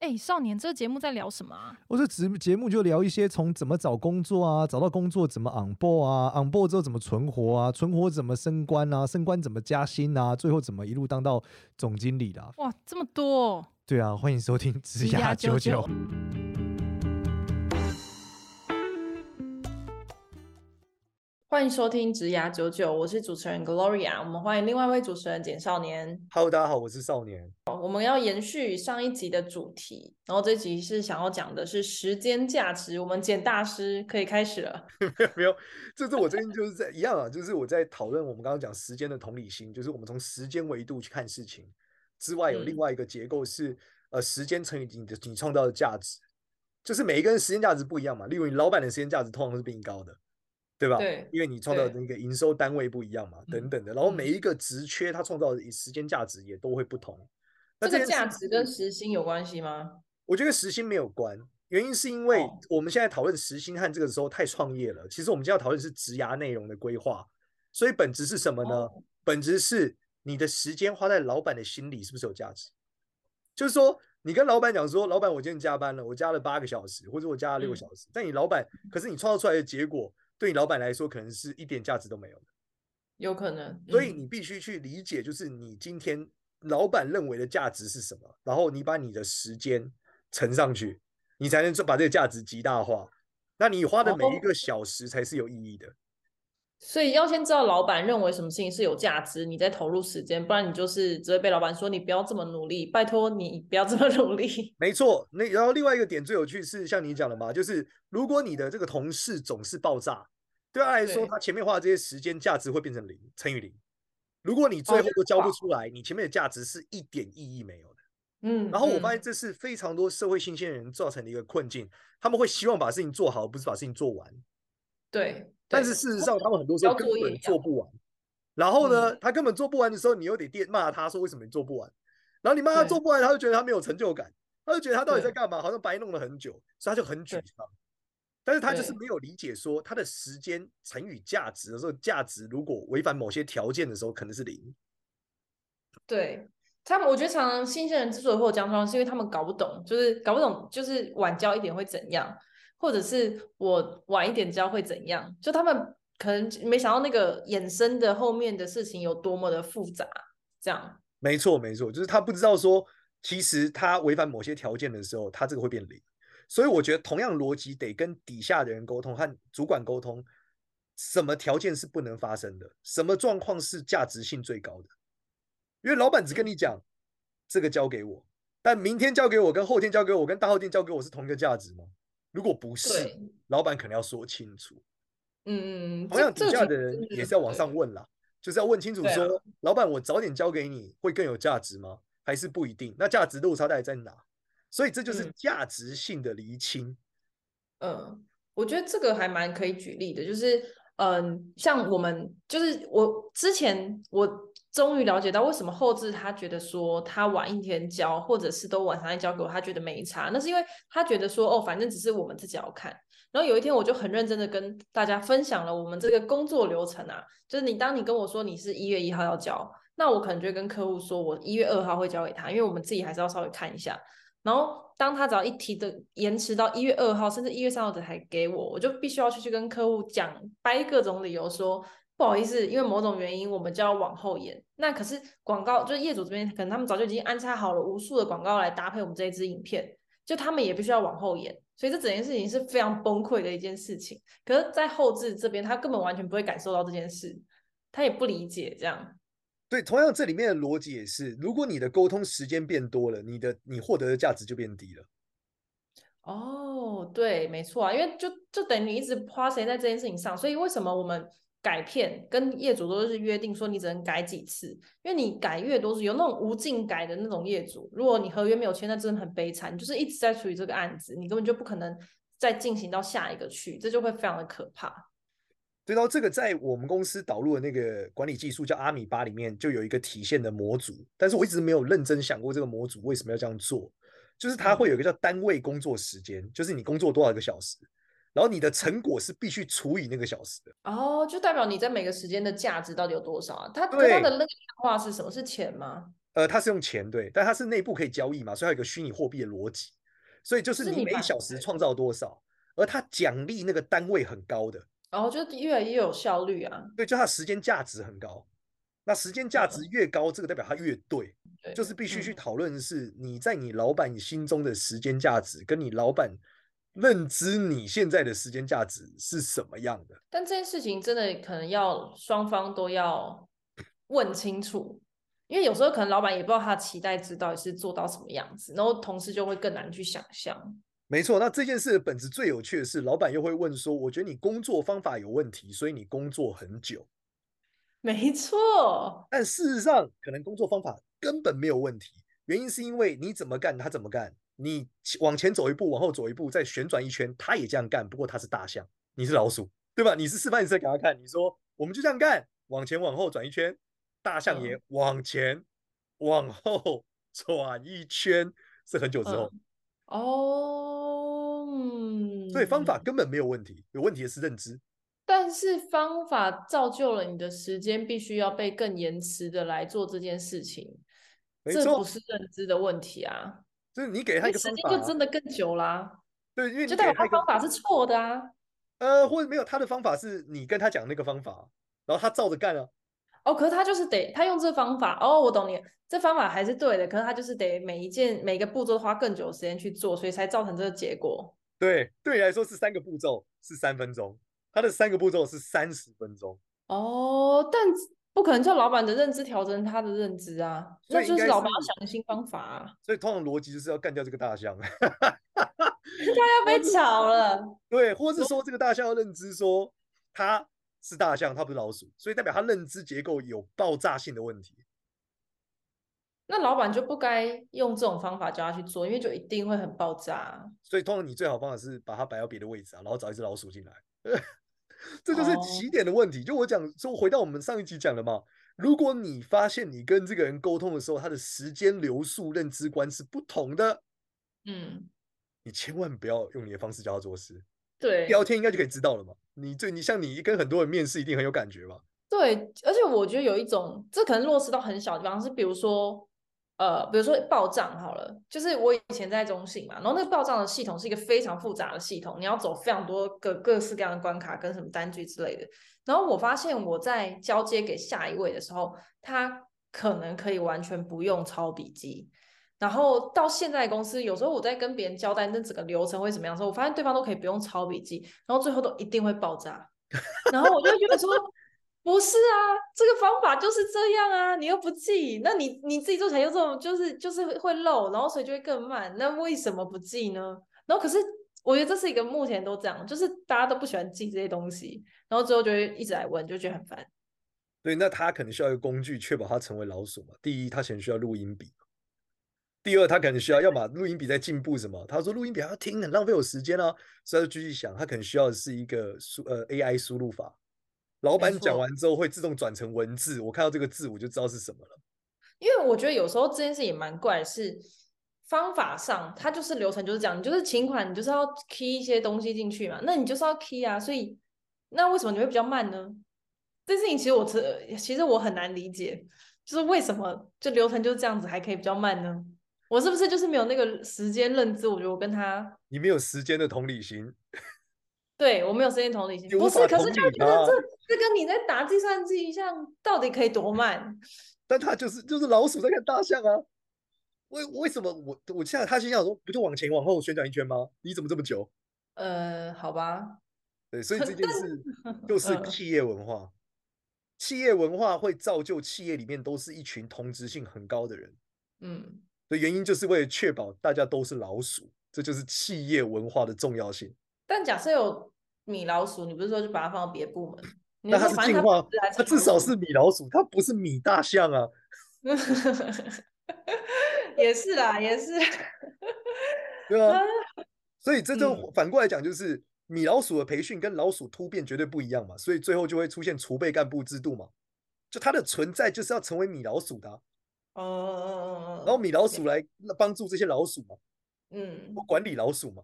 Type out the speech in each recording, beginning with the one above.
哎，少年，这个节目在聊什么啊？我这节节目就聊一些从怎么找工作啊，找到工作怎么 on board 啊，on board 之后怎么存活啊，存活怎么升官啊，升官怎么加薪啊，最后怎么一路当到总经理的。哇，这么多！对啊，欢迎收听职涯九九。欢迎收听职涯九九，我是主持人 Gloria，我们欢迎另外一位主持人简少年。Hello，大家好，我是少年。我们要延续上一集的主题，然后这集是想要讲的是时间价值。我们简大师可以开始了。没有，没有，这是我最近就是在一样啊，就是我在讨论我们刚刚讲时间的同理心，就是我们从时间维度去看事情之外，有另外一个结构是、嗯、呃时间乘以你的你创造的价值，就是每一个人时间价值不一样嘛。例如你老板的时间价值通常是比你高的。对吧？对，因为你创造的那个营收单位不一样嘛，等等的。然后每一个职缺，它创造的时间价值也都会不同。那这个价值跟时薪有关系吗？我觉得时薪没有关，原因是因为我们现在讨论时薪和这个时候太创业了。其实我们今天要讨论是职涯内容的规划，所以本质是什么呢？本质是你的时间花在老板的心里是不是有价值？就是说，你跟老板讲说，老板，我今天加班了，我加了八个小时，或者我加了六个小时。但你老板，可是你创造出来的结果。对你老板来说，可能是一点价值都没有的，有可能。嗯、所以你必须去理解，就是你今天老板认为的价值是什么，然后你把你的时间乘上去，你才能把这个价值极大化。那你花的每一个小时才是有意义的。所以要先知道老板认为什么事情是有价值，你再投入时间，不然你就是只会被老板说你不要这么努力，拜托你不要这么努力。没错，那然后另外一个点最有趣是像你讲的嘛，就是如果你的这个同事总是爆炸，对他来说，他前面花的这些时间价值会变成零乘以零。如果你最后都交不出来，你前面的价值是一点意义没有的。嗯，然后我发现这是非常多社会新鲜人造成的一个困境，他们会希望把事情做好，不是把事情做完。对。但是事实上，他们很多时候根本做不完。然后呢，他根本做不完的时候，你又得电骂他说为什么你做不完。然后你骂他做不完，他就觉得他没有成就感，他就觉得他到底在干嘛，好像白弄了很久，所以他就很沮丧。但是他就是没有理解说，他的时间乘以价值的时候，价值如果违反某些条件的时候，可能是零。对他们，我觉得常常新鲜人之所以会有这样状况，是因为他们搞不懂，就是搞不懂，就是晚交一点会怎样。或者是我晚一点交会怎样？就他们可能没想到那个衍生的后面的事情有多么的复杂，这样。没错，没错，就是他不知道说，其实他违反某些条件的时候，他这个会变零。所以我觉得同样逻辑得跟底下的人沟通，和主管沟通，什么条件是不能发生的，什么状况是价值性最高的。因为老板只跟你讲这个交给我，但明天交给我跟后天交给我跟大后天交给我是同一个价值吗？如果不是，老板可能要说清楚。嗯嗯，同样底下的人也是要往上问啦，就是要问清楚说，老板，我早点交给你会更有价值吗？还是不一定？那价值落差到底在哪？所以这就是价值性的厘清。嗯，我觉得这个还蛮可以举例的，就是嗯，像我们就是我之前我。终于了解到为什么后置他觉得说他晚一天交，或者是都晚上再交给我，他觉得没差。那是因为他觉得说哦，反正只是我们自己要看。然后有一天我就很认真的跟大家分享了我们这个工作流程啊，就是你当你跟我说你是一月一号要交，那我可能就会跟客户说我一月二号会交给他，因为我们自己还是要稍微看一下。然后当他只要一提的延迟到一月二号，甚至一月三号才给我，我就必须要去去跟客户讲掰各种理由说。不好意思，因为某种原因，我们就要往后延。那可是广告，就是业主这边，可能他们早就已经安插好了无数的广告来搭配我们这一支影片，就他们也必须要往后延。所以这整件事情是非常崩溃的一件事情。可是，在后置这边，他根本完全不会感受到这件事，他也不理解这样。对，同样这里面的逻辑也是，如果你的沟通时间变多了，你的你获得的价值就变低了。哦，对，没错啊，因为就就等于你一直花时间在这件事情上，所以为什么我们？改片跟业主都是约定说你只能改几次，因为你改越多是有那种无尽改的那种业主，如果你合约没有签，那真的很悲惨，就是一直在处理这个案子，你根本就不可能再进行到下一个去，这就会非常的可怕。对，然后这个在我们公司导入的那个管理技术叫阿米巴里面就有一个体现的模组，但是我一直没有认真想过这个模组为什么要这样做，就是它会有一个叫单位工作时间，嗯、就是你工作多少个小时。然后你的成果是必须除以那个小时的哦，就代表你在每个时间的价值到底有多少啊？它跟它的那个量化是什么？是钱吗？呃，它是用钱对，但它是内部可以交易嘛，所以它有一个虚拟货币的逻辑，所以就是你每小时创造多少，而它奖励那个单位很高的，然后就越来越有效率啊。对，就它时间价值很高，那时间价值越高，这个代表它越对，就是必须去讨论的是你在你老板心中的时间价值，跟你老板认知你现在的时间价值是什么样的。但这件事情真的可能要双方都要问清楚。因为有时候可能老板也不知道他的期待值到底是做到什么样子，然后同事就会更难去想象。没错，那这件事的本质最有趣的是，老板又会问说：“我觉得你工作方法有问题，所以你工作很久。”没错，但事实上可能工作方法根本没有问题，原因是因为你怎么干他怎么干，你往前走一步，往后走一步，再旋转一圈，他也这样干，不过他是大象，你是老鼠，对吧？你是示范一次给他看，你说我们就这样干，往前往后转一圈。大象也往前、嗯、往后 转一圈，是很久之后、嗯、哦，所以方法根本没有问题，有问题的是认知。但是方法造就了你的时间必须要被更延迟的来做这件事情，这不是认知的问题啊，就是你给他一个方法、啊，时间就真的更久啦、啊。对，因为你就代表他方法是错的啊。呃，或者没有他的方法是你跟他讲那个方法，然后他照着干啊。哦，可是他就是得他用这方法哦，我懂你，这方法还是对的，可是他就是得每一件每个步骤花更久的时间去做，所以才造成这个结果。对，对你来说是三个步骤是三分钟，他的三个步骤是三十分钟。哦，但不可能叫老板的认知调整他的认知啊，那就是老板要想新方法啊。所以通常逻辑就是要干掉这个大象，他要被炒了。对，或是说这个大象要认知说他。是大象，它不是老鼠，所以代表它认知结构有爆炸性的问题。那老板就不该用这种方法叫他去做，因为就一定会很爆炸。所以通常你最好方法是把它摆到别的位置啊，然后找一只老鼠进来。这就是起点的问题。Oh. 就我讲，说回到我们上一集讲的嘛，如果你发现你跟这个人沟通的时候，他的时间流速认知观是不同的，嗯，你千万不要用你的方式教他做事。对，聊天应该就可以知道了嘛。你对，你像你跟很多人面试，一定很有感觉吧？对，而且我觉得有一种，这可能落实到很小的地方，是比如说，呃，比如说报账好了，就是我以前在中信嘛，然后那个报账的系统是一个非常复杂的系统，你要走非常多个各式各样的关卡跟什么单据之类的。然后我发现我在交接给下一位的时候，他可能可以完全不用抄笔记。然后到现在公司，有时候我在跟别人交代那整个流程会怎么样的时候，我发现对方都可以不用抄笔记，然后最后都一定会爆炸。然后我就觉得说，不是啊，这个方法就是这样啊，你又不记，那你你自己做起来又这种，就是就是会漏，然后所以就会更慢。那为什么不记呢？然后可是我觉得这是一个目前都这样，就是大家都不喜欢记这些东西，然后最后就会一直来问，就觉得很烦。对，那他可能需要一个工具，确保他成为老鼠嘛。第一，他可能需要录音笔。第二，他可能需要要把录音笔在进步什么？他说录音笔要听，很浪费我时间啊，所以他就继续想，他可能需要的是一个输呃 AI 输入法。老板讲完之后会自动转成文字，我看到这个字我就知道是什么了。因为我觉得有时候这件事也蛮怪，是方法上它就是流程就是这样，你就是请款，你就是要 key 一些东西进去嘛，那你就是要 key 啊，所以那为什么你会比较慢呢？这件事情其实我其实我很难理解，就是为什么就流程就是这样子还可以比较慢呢？我是不是就是没有那个时间认知？我觉得我跟他，你没有时间的同理心。对，我没有时间同理心。不是，可是就觉得这这跟你在打计算机一样，到底可以多慢？但他就是就是老鼠在看大象啊。为为什么我我现在他心想说，不就往前往后旋转一圈吗？你怎么这么久？呃，好吧。对，所以这件事就 是企业文化。企业文化会造就企业里面都是一群同质性很高的人。嗯。的原因就是为了确保大家都是老鼠，这就是企业文化的重要性。但假设有米老鼠，你不是说就把它放到别部门？那它是进化，它至少是米老鼠，它不是米大象啊。也是啦，也是。对啊，所以这就反过来讲，就是、嗯、米老鼠的培训跟老鼠突变绝对不一样嘛，所以最后就会出现储备干部制度嘛，就它的存在就是要成为米老鼠的、啊。嗯嗯嗯嗯，然后米老鼠来帮助这些老鼠嘛，嗯，管理老鼠嘛，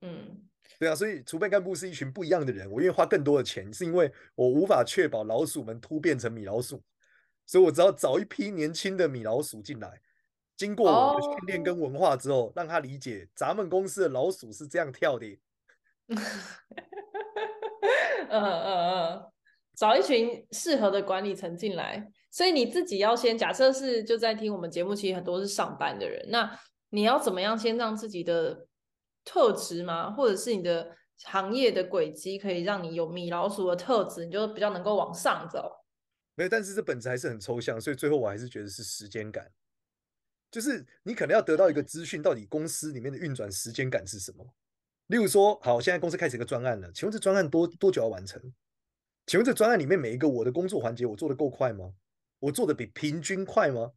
嗯，对啊，所以储备干部是一群不一样的人，我愿意花更多的钱，是因为我无法确保老鼠们突变成米老鼠，所以我只要找一批年轻的米老鼠进来，经过我的训练跟文化之后，oh. 让他理解咱们公司的老鼠是这样跳的。嗯嗯嗯，找一群适合的管理层进来，所以你自己要先假设是就在听我们节目，其实很多是上班的人，那你要怎么样先让自己的特质吗？或者是你的行业的轨迹可以让你有米老鼠的特质，你就比较能够往上走。没有，但是这本质还是很抽象，所以最后我还是觉得是时间感，就是你可能要得到一个资讯，到底公司里面的运转时间感是什么。例如说，好，现在公司开始一个专案了，请问这专案多多久要完成？请问这专案里面每一个我的工作环节，我做得够快吗？我做得比平均快吗？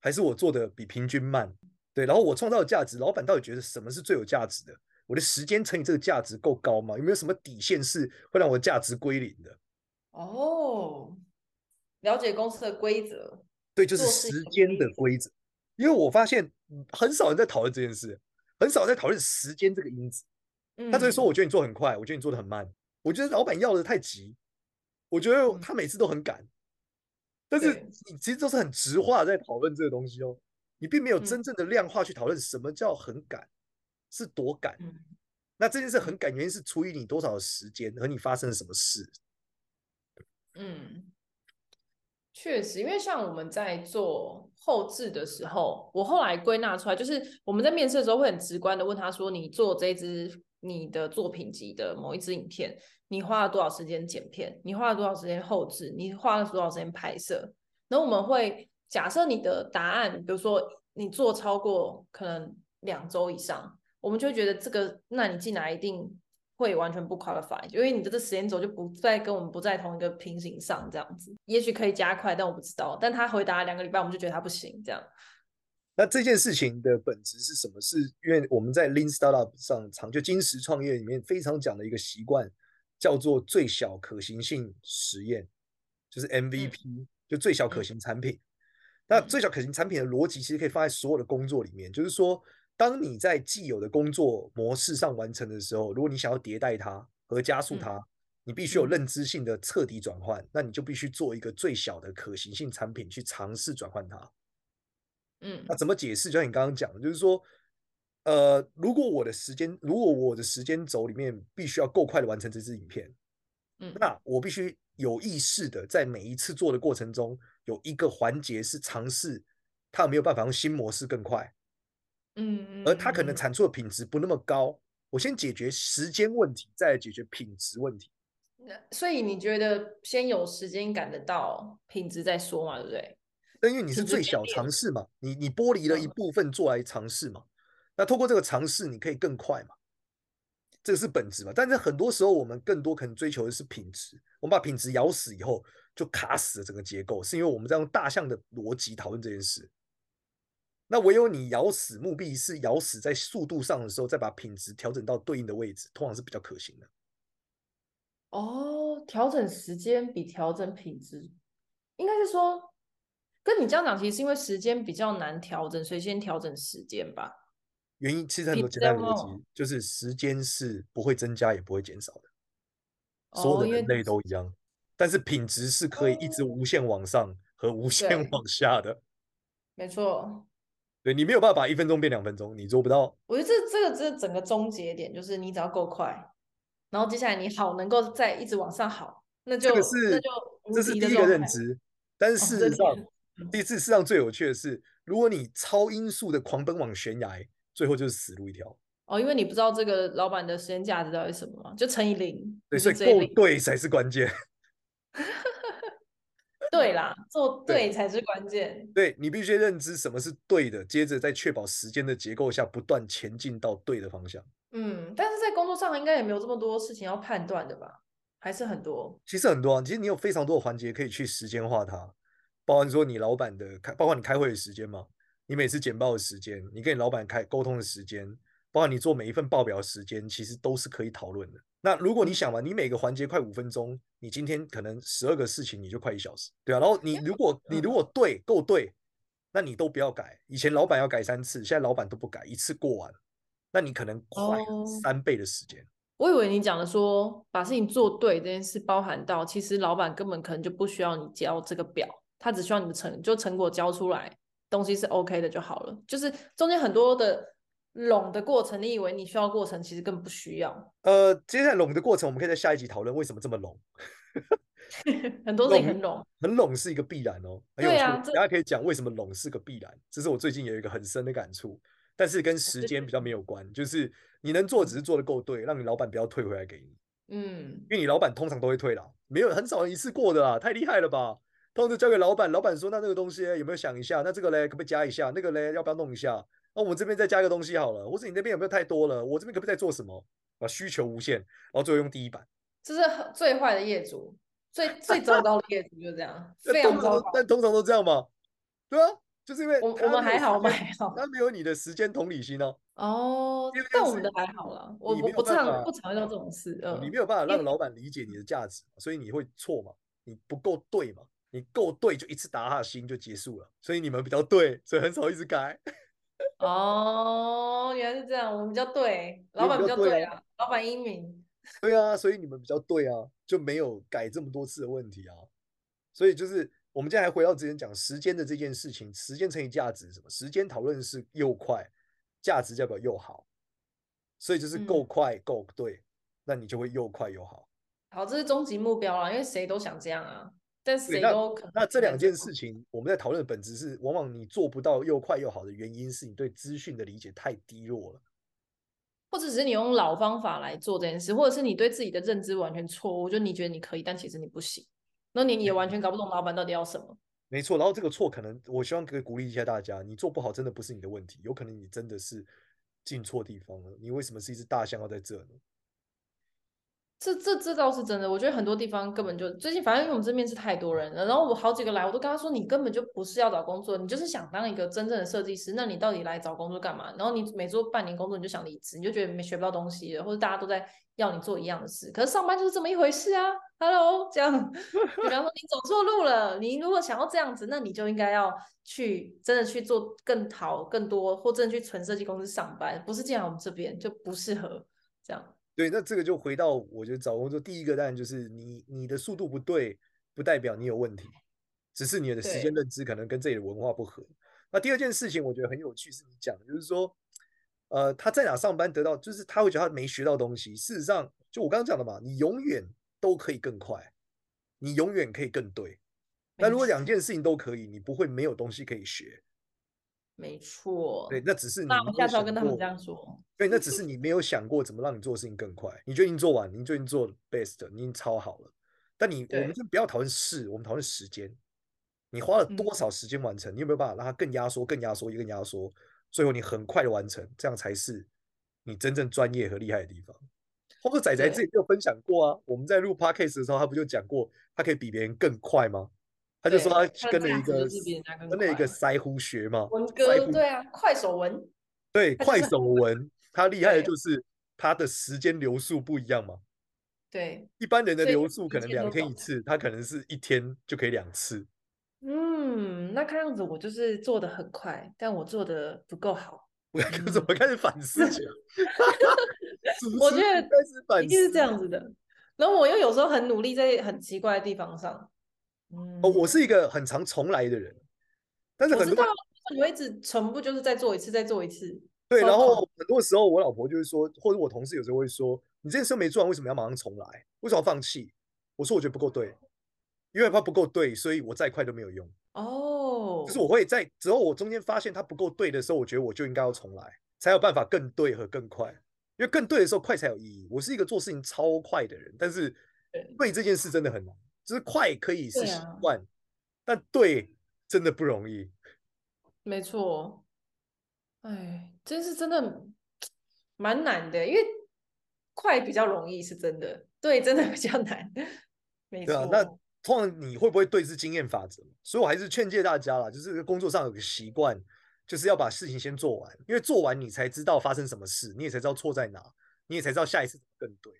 还是我做得比平均慢？对，然后我创造的价值，老板到底觉得什么是最有价值的？我的时间乘以这个价值够高吗？有没有什么底线是会让我的价值归零的？哦，了解公司的规则，对，就是时间的规则。因为我发现很少人在讨论这件事，很少人在讨论时间这个因子。他只会说：“我觉得你做很快，我觉得你做的很慢。我觉得老板要的太急，我觉得他每次都很赶。但是你其实都是很直话在讨论这个东西哦，你并没有真正的量化去讨论什么叫很赶，是多赶。那这件事很赶，原因是除以你多少的时间和你发生了什么事。嗯，确实，因为像我们在做后置的时候，我后来归纳出来，就是我们在面试的时候会很直观的问他说：‘你做这支’。”你的作品集的某一支影片，你花了多少时间剪片？你花了多少时间后置？你花了多少时间拍摄？那我们会假设你的答案，比如说你做超过可能两周以上，我们就会觉得这个，那你进来一定会完全不 qualify，因为你的这时间轴就不再跟我们不在同一个平行上，这样子。也许可以加快，但我不知道。但他回答两个礼拜，我们就觉得他不行，这样。那这件事情的本质是什么？是因为我们在 Lean Startup 上常就金石创业里面非常讲的一个习惯，叫做最小可行性实验，就是 MVP，就最小可行产品。那最小可行产品的逻辑其实可以放在所有的工作里面，就是说，当你在既有的工作模式上完成的时候，如果你想要迭代它和加速它，你必须有认知性的彻底转换，那你就必须做一个最小的可行性产品去尝试转换它。嗯，那怎么解释？就像你刚刚讲的，就是说，呃，如果我的时间，如果我的时间轴里面必须要够快的完成这支影片，嗯，那我必须有意识的在每一次做的过程中，有一个环节是尝试它有没有办法用新模式更快，嗯，而它可能产出的品质不那么高，我先解决时间问题，再解决品质问题。那所以你觉得先有时间赶得到品质再说嘛，对不对？但因为你是最小尝试嘛，你你剥离了一部分做来尝试嘛，那透过这个尝试，你可以更快嘛，这个是本质嘛。但是很多时候，我们更多可能追求的是品质。我们把品质咬死以后，就卡死了整个结构，是因为我们在用大象的逻辑讨论这件事。那唯有你咬死目的是咬死在速度上的时候，再把品质调整到对应的位置，通常是比较可行的。哦，调整时间比调整品质，应该是说。跟你这样讲，其实是因为时间比较难调整，所以先调整时间吧。原因其实很多简单的逻辑，就是时间是不会增加也不会减少的，所有的人类都一样。但是品质是可以一直无限往上和无限往下的。没错，对，你没有办法把一分钟变两分钟，你做不到。我觉得这这个这整个终结点就是你只要够快，然后接下来你好能够再一直往上好，那就、这个、是那就这是第一个认知。但是事实上。哦第一次，世上最有趣的是，如果你超音速的狂奔往悬崖，最后就是死路一条。哦，因为你不知道这个老板的时间价值到底是什么嘛，就乘以零。对，所以够对才是关键。对啦，做对才是关键。对，你必须认知什么是对的，接着在确保时间的结构下不断前进到对的方向。嗯，但是在工作上应该也没有这么多事情要判断的吧？还是很多？其实很多啊，其实你有非常多的环节可以去时间化它。包含说你老板的开，包括你开会的时间嘛，你每次简报的时间，你跟你老板开沟通的时间，包括你做每一份报表的时间，其实都是可以讨论的。那如果你想嘛，你每个环节快五分钟，你今天可能十二个事情，你就快一小时，对啊。然后你如果 你如果对够对，那你都不要改。以前老板要改三次，现在老板都不改，一次过完，那你可能快三倍的时间。我以为你讲的说把事情做对这件事，包含到其实老板根本可能就不需要你交这个表。他只需要你的成就成果交出来，东西是 OK 的就好了。就是中间很多的拢的过程，你以为你需要过程，其实更不需要。呃，接下来拢的过程，我们可以在下一集讨论为什么这么拢。很多事情很拢，很拢是一个必然哦。对啊，大家可以讲为什么拢是个必然，这是我最近有一个很深的感触，但是跟时间比较没有关，就是你能做只是做的够对，让你老板不要退回来给你。嗯，因为你老板通常都会退啦，没有很少人一次过的啦，太厉害了吧？通常都交给老板，老板说那这个东西有没有想一下？那这个嘞可不可以加一下？那个嘞要不要弄一下？那我们这边再加一个东西好了，或者你那边有没有太多了？我这边可不可以再做什么？啊，需求无限，然后最后用第一版，这是最坏的业主。最最糟糕的业主就这样，非常糟糕。但通常都这样吗？对啊，就是因为我我们还好，我们还好，他没有你的时间同理心哦。哦，但我们的还好啦。我我不常不常遇到这种事。嗯，你没有办法让老板理解你的价值，所以你会错嘛？你不够对嘛？你够对就一次打他的心就结束了。所以你们比较对，所以很少一直改。哦，原来是这样，我们比较对，老板比较对啊，老板英明。对啊，所以你们比较对啊，就没有改这么多次的问题啊。所以就是我们今天还回到之前讲时间的这件事情，时间乘以价值什么？时间讨论是又快，价值代表又好，所以就是够快够对，那你就会又快又好。好，这是终极目标啊，因为谁都想这样啊，但谁都可能。那这两件事情，我们在讨论的本质是，往往你做不到又快又好的原因是你对资讯的理解太低落了。或者只是你用老方法来做这件事，或者是你对自己的认知完全错误，就你觉得你可以，但其实你不行，那你也完全搞不懂老板到底要什么。没错，然后这个错可能，我希望可以鼓励一下大家，你做不好真的不是你的问题，有可能你真的是进错地方了。你为什么是一只大象要在这呢？这这这倒是真的，我觉得很多地方根本就最近，反正因为我们这边是太多人了，然后我好几个来，我都跟他说，你根本就不是要找工作，你就是想当一个真正的设计师，那你到底来找工作干嘛？然后你每做半年工作你就想离职，你就觉得没学不到东西，或者大家都在要你做一样的事，可是上班就是这么一回事啊，Hello，这样，比方说你走错路了，你如果想要这样子，那你就应该要去真的去做更好、更多，或真的去纯设计公司上班，不是进来我们这边就不适合这样。对，那这个就回到，我觉得找工作第一个当然就是你你的速度不对，不代表你有问题，只是你的时间认知可能跟这里的文化不合。那第二件事情我觉得很有趣，是你讲的，就是说，呃，他在哪上班得到，就是他会觉得他没学到东西。事实上，就我刚刚讲的嘛，你永远都可以更快，你永远可以更对。那如果两件事情都可以，你不会没有东西可以学。没错，对，那只是你那我下次要跟他们这样说。对，那只是你没有想过怎么让你做事情更快。你就已经做完，你就已经做 best，你已经超好了。但你我们就不要讨论事，我们讨论时间。你花了多少时间完成？嗯、你有没有办法让它更压缩、更压缩、更压缩？最后你很快的完成，这样才是你真正专业和厉害的地方。或者仔仔自己就分享过啊，我们在录 podcast 的时候，他不就讲过，他可以比别人更快吗？他就说他跟了一个跟了一个腮胡学嘛，文哥对啊，快手文，对快手文，他厉害的就是他的时间流速不一样嘛。对，一般人的流速可能两天一次，他可能是一天就可以两次。嗯，那看样子我就是做的很快，但我做的不够好。我 怎么开始反思起来？我觉得一定是这样子的。然后我又有时候很努力在很奇怪的地方上。哦，我是一个很常重来的人，但是很多我一直重复就是再做一次，再做一次。对，然后很多时候我老婆就会说，或者我同事有时候会说，你这件事没做完，为什么要马上重来？为什么要放弃？我说我觉得不够对，因为怕不够对，所以我再快都没有用。哦，就是我会在只要我中间发现它不够对的时候，我觉得我就应该要重来，才有办法更对和更快。因为更对的时候快才有意义。我是一个做事情超快的人，但是对这件事真的很难。就是快可以是习惯，啊、但对真的不容易。没错，哎，真是真的蛮难的，因为快比较容易是真的，对真的比较难。没错，那通常你会不会对是经验法则？所以我还是劝诫大家啦，就是工作上有个习惯，就是要把事情先做完，因为做完你才知道发生什么事，你也才知道错在哪，你也才知道下一次更对，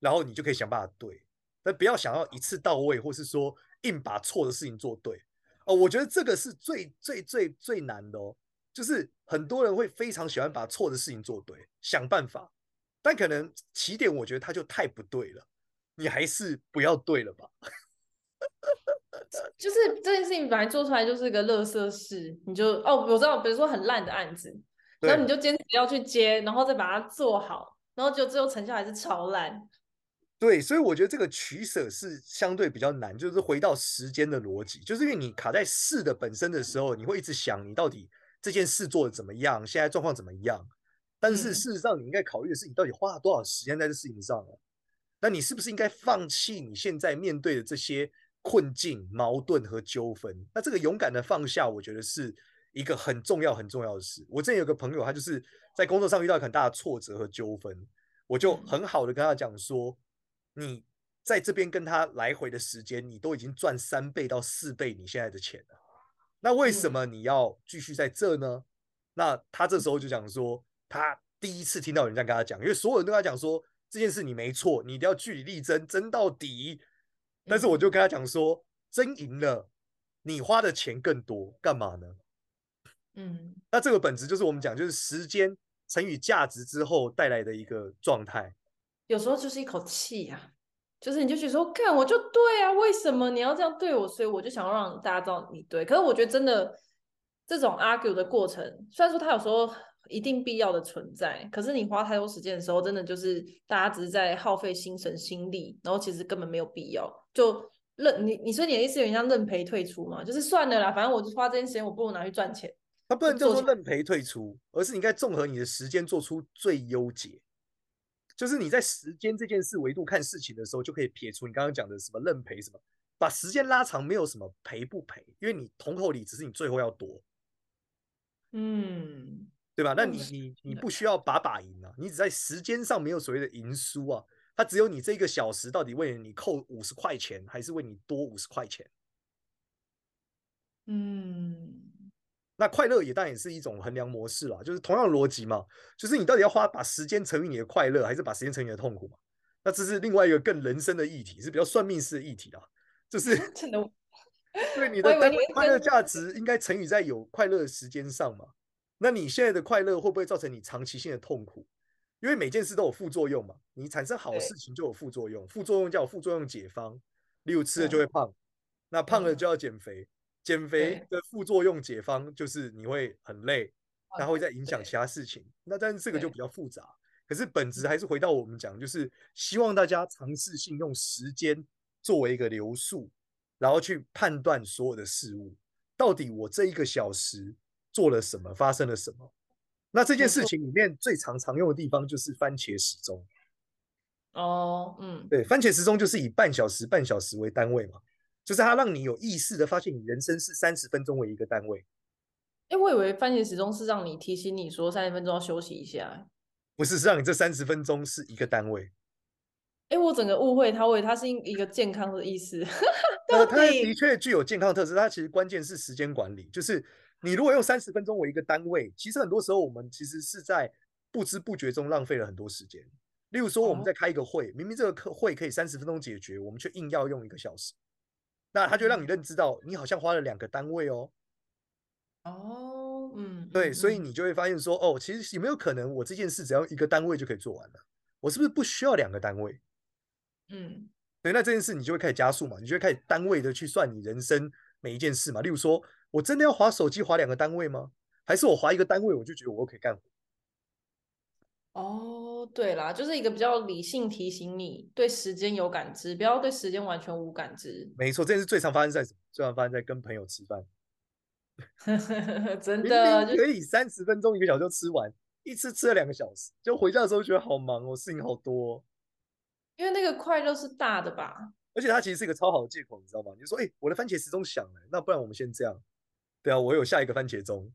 然后你就可以想办法对。但不要想要一次到位，或是说硬把错的事情做对哦。我觉得这个是最最最最难的哦。就是很多人会非常喜欢把错的事情做对，想办法，但可能起点我觉得他就太不对了。你还是不要对了吧。就是这件事情本来做出来就是个乐色事，你就哦，我知道，比如说很烂的案子，然后你就坚持要去接，然后再把它做好，然后就最后成效还是超烂。对，所以我觉得这个取舍是相对比较难，就是回到时间的逻辑，就是因为你卡在事的本身的时候，你会一直想你到底这件事做的怎么样，现在状况怎么样。但是事实上，你应该考虑的是你到底花了多少时间在这事情上。那你是不是应该放弃你现在面对的这些困境、矛盾和纠纷？那这个勇敢的放下，我觉得是一个很重要、很重要的事。我之前有个朋友，他就是在工作上遇到很大的挫折和纠纷，我就很好的跟他讲说。你在这边跟他来回的时间，你都已经赚三倍到四倍你现在的钱了，那为什么你要继续在这呢？那他这时候就讲说，他第一次听到人这样跟他讲，因为所有人都跟他讲说这件事你没错，你一定要据理力争，争到底。但是我就跟他讲说，争赢了，你花的钱更多，干嘛呢？嗯，那这个本质就是我们讲，就是时间乘以价值之后带来的一个状态。有时候就是一口气呀、啊，就是你就觉得说，看我就对啊，为什么你要这样对我？所以我就想要让大家知道你对。可是我觉得真的这种 argue 的过程，虽然说它有时候一定必要的存在，可是你花太多时间的时候，真的就是大家只是在耗费心神心力，然后其实根本没有必要。就认你，你说你的意思有点像认赔退出嘛？就是算了啦，反正我就花这些时间，我不如拿去赚钱。他不能叫做认赔退出，而是你应该综合你的时间，做出最优解。就是你在时间这件事维度看事情的时候，就可以撇除你刚刚讲的什么认赔什么，把时间拉长没有什么赔不赔，因为你同口里只是你最后要夺，嗯，对吧？那你你你不需要把把赢啊，你只在时间上没有所谓的赢输啊，它只有你这一个小时到底为了你扣五十块钱，还是为你多五十块钱，嗯。那快乐也当然也是一种衡量模式啦，就是同样的逻辑嘛，就是你到底要花把时间乘以你的快乐，还是把时间乘以你的痛苦嘛？那这是另外一个更人生的议题，是比较算命式的议题啦，就是 对你的快乐价值应该乘以在有快乐的时间上嘛？那你现在的快乐会不会造成你长期性的痛苦？因为每件事都有副作用嘛，你产生好事情就有副作用，副作用叫副作用解方，例如吃了就会胖，那胖了就要减肥。减肥的副作用解方就是你会很累，然后会再影响其他事情。那但是这个就比较复杂，可是本质还是回到我们讲，就是希望大家尝试性用时间作为一个流速，然后去判断所有的事物，到底我这一个小时做了什么，发生了什么。那这件事情里面最常常用的地方就是番茄时钟。哦，嗯，对，番茄时钟就是以半小时半小时为单位嘛。就是它让你有意识的发现，你人生是三十分钟为一个单位。哎、欸，我以为番茄时钟是让你提醒你说三十分钟要休息一下。不是，是让你这三十分钟是一个单位。哎、欸，我整个误会它，为它是一个健康的意思。呃，它的确具有健康特质，它其实关键是时间管理。就是你如果用三十分钟为一个单位，其实很多时候我们其实是在不知不觉中浪费了很多时间。例如说，我们在开一个会，哦、明明这个课会可以三十分钟解决，我们却硬要用一个小时。那他就让你认知到，你好像花了两个单位哦。哦，嗯，对，所以你就会发现说，哦，其实有没有可能，我这件事只要一个单位就可以做完了？我是不是不需要两个单位？嗯，对，那这件事你就会开始加速嘛，你就会开始单位的去算你人生每一件事嘛。例如说，我真的要划手机划两个单位吗？还是我划一个单位我就觉得我可以干活？哦，对啦，就是一个比较理性提醒你对时间有感知，不要对时间完全无感知。没错，这件事最常发生在什么？最常发生在跟朋友吃饭。真的可以三十分钟一个小时就吃完，一吃吃了两个小时，就回家的时候觉得好忙哦，事情好多哦。因为那个快乐是大的吧？而且它其实是一个超好的借口，你知道吗？你就说，哎，我的番茄时钟响了，那不然我们先这样。对啊，我有下一个番茄钟。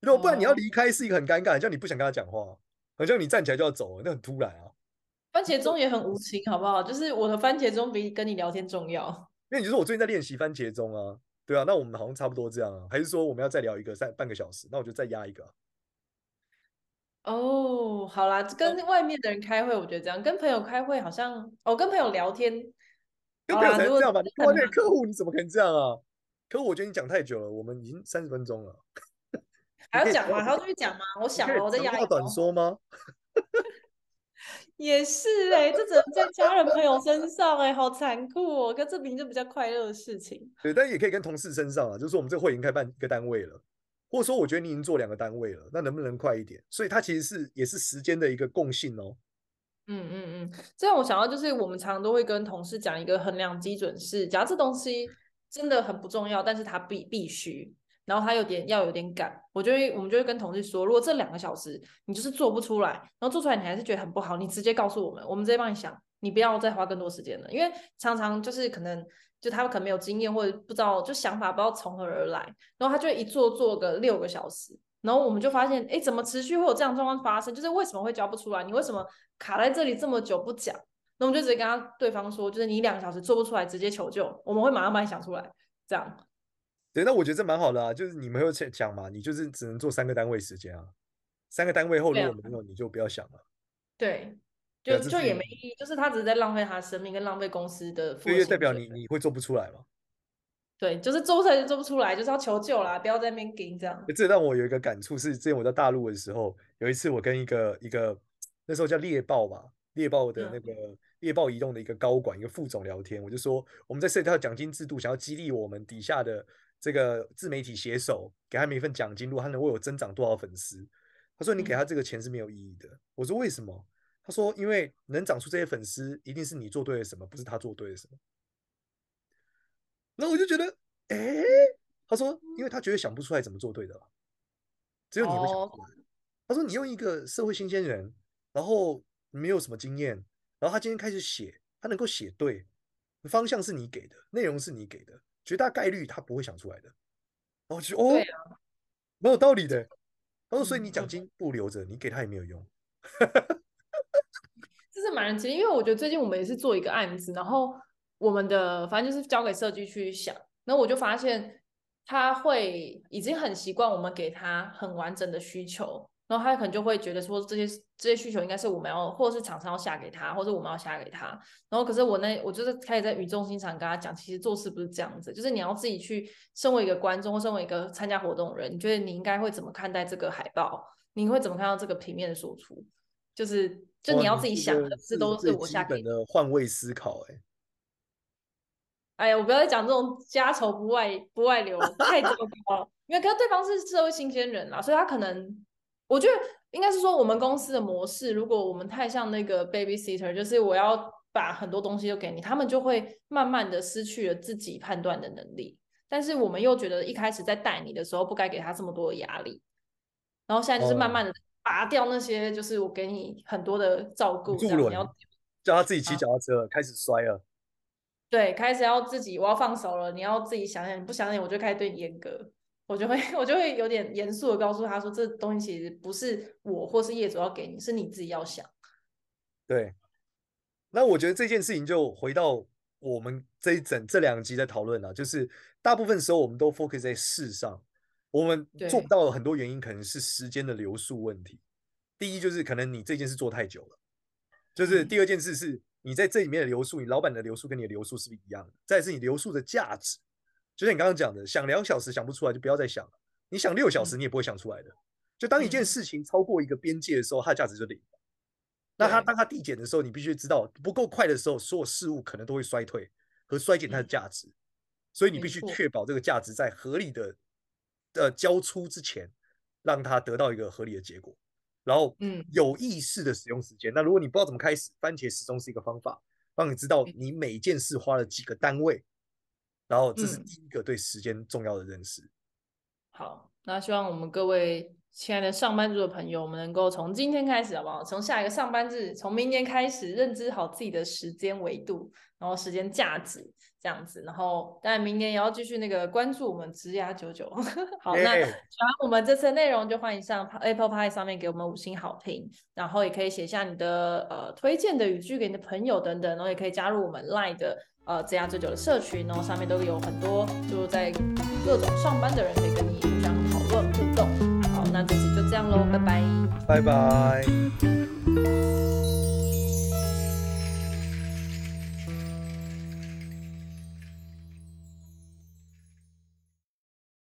如果不然你要离开是一个很尴尬，叫你不想跟他讲话。好像你站起来就要走，那很突然啊！番茄钟也很无情，好不好？就是我的番茄钟比跟你聊天重要。因为你就说我最近在练习番茄钟啊，对啊，那我们好像差不多这样啊，还是说我们要再聊一个三半个小时？那我就再压一个。哦，好啦，跟外面的人开会，我觉得这样；跟朋友开会，好像哦，跟朋友聊天，跟朋友才这样吧？你跟外面客户，你怎么可能这样啊？客户，我觉得你讲太久了，我们已经三十分钟了。还要讲吗？还要继续讲吗？我想了，我在压。长话短说吗？也是哎、欸，这只能在家人朋友身上哎、欸，好残酷哦。可这明明就比较快乐的事情。对，但也可以跟同事身上啊，就是说我们这个会已经开办一个单位了，或者说我觉得你已经做两个单位了，那能不能快一点？所以它其实是也是时间的一个共性哦。嗯嗯嗯，这样我想到就是我们常常都会跟同事讲一个衡量基准是，假如这东西真的很不重要，但是它必必须。然后他有点要有点赶，我就会我们就会跟同事说，如果这两个小时你就是做不出来，然后做出来你还是觉得很不好，你直接告诉我们，我们直接帮你想，你不要再花更多时间了，因为常常就是可能就他们可能没有经验或者不知道就想法不知道从何而来，然后他就一做做个六个小时，然后我们就发现，哎，怎么持续会有这样状况发生？就是为什么会交不出来？你为什么卡在这里这么久不讲？那我们就直接跟他对方说，就是你两个小时做不出来，直接求救，我们会马上帮你想出来，这样。对，那我觉得这蛮好的啊，就是你们有讲嘛，你就是只能做三个单位时间啊，三个单位后如果没有，你就不要想了。对，就就也没意义，就是他只是在浪费他的生命跟浪费公司的。因为代表你你会做不出来嘛？对，就是做不出来就做不出来，就是要求救啦，不要在那边给这样。这让我有一个感触是，之前我在大陆的时候，有一次我跟一个一个那时候叫猎豹吧，猎豹的那个猎豹移动的一个高管一个副总聊天，我就说我们在设计奖金制度，想要激励我们底下的。这个自媒体写手给他们一份奖金，如果他能为我增长多少粉丝？他说：“你给他这个钱是没有意义的。嗯”我说：“为什么？”他说：“因为能长出这些粉丝，一定是你做对了什么，不是他做对了什么。”然后我就觉得，哎，他说：“因为他觉得想不出来怎么做对的了，只有你会想出来。”他说：“你用一个社会新鲜人，然后没有什么经验，然后他今天开始写，他能够写对，方向是你给的，内容是你给的。”绝大概率他不会想出来的，然后就哦，啊、没有道理的。他说：“所以你奖金不留着，嗯、你给他也没有用。”这是蛮人奇，因为我觉得最近我们也是做一个案子，然后我们的反正就是交给设计去想，然后我就发现他会已经很习惯我们给他很完整的需求。然后他可能就会觉得说，这些这些需求应该是我们要，或者是厂商要下给他，或者我们要下给他。然后可是我那我就是开始在语重心长跟他讲，其实做事不是这样子，就是你要自己去，身为一个观众或身为一个参加活动的人，你觉得你应该会怎么看待这个海报？你会怎么看到这个平面的输出？就是就你要自己想的，这都是我下给的换位思考、欸。哎，哎呀，我不要再讲这种家丑不外不外流，太糟糕了。因为可是对方是社会新鲜人啦，所以他可能。我觉得应该是说，我们公司的模式，如果我们太像那个 babysitter，就是我要把很多东西都给你，他们就会慢慢的失去了自己判断的能力。但是我们又觉得一开始在带你的时候，不该给他这么多的压力。然后现在就是慢慢的拔掉那些，就是我给你很多的照顾，这样你要叫他自己骑脚踏车，啊、开始摔了。对，开始要自己，我要放手了，你要自己想想，你不想想，我就开始对你严格。我就会，我就会有点严肃的告诉他说，这东西其实不是我或是业主要给你，是你自己要想。对，那我觉得这件事情就回到我们这一整这两集的讨论了，就是大部分时候我们都 focus 在事上，我们做不到的很多原因可能是时间的流速问题。第一就是可能你这件事做太久了，就是第二件事是你在这里面的流速，你老板的流速跟你的流速是不是一样的？再是你流速的价值。就像你刚刚讲的，想两小时想不出来就不要再想了。你想六小时，你也不会想出来的。就当一件事情超过一个边界的时候，它的价值就零。那它当它递减的时候，你必须知道不够快的时候，所有事物可能都会衰退和衰减它的价值。所以你必须确保这个价值在合理的呃交出之前，让它得到一个合理的结果。然后，嗯，有意识的使用时间。那如果你不知道怎么开始，番茄时钟是一个方法，让你知道你每件事花了几个单位。然后这是第一个对时间重要的认识。嗯。好，那希望我们各位亲爱的上班族的朋友，我们能够从今天开始，好不好？从下一个上班日，从明年开始，认知好自己的时间维度，然后时间价值这样子。然后，当然明年也要继续那个关注我们职涯九九。好，那喜欢我们这次的内容，就欢迎上 Apple Pie 上面给我们五星好评，然后也可以写下你的呃推荐的语句给你的朋友等等，然后也可以加入我们 Line 的。呃，这样最久的社群，然后上面都有很多，就在各种上班的人可以跟你互相讨论互动。好，那这期就这样喽，拜拜，拜拜。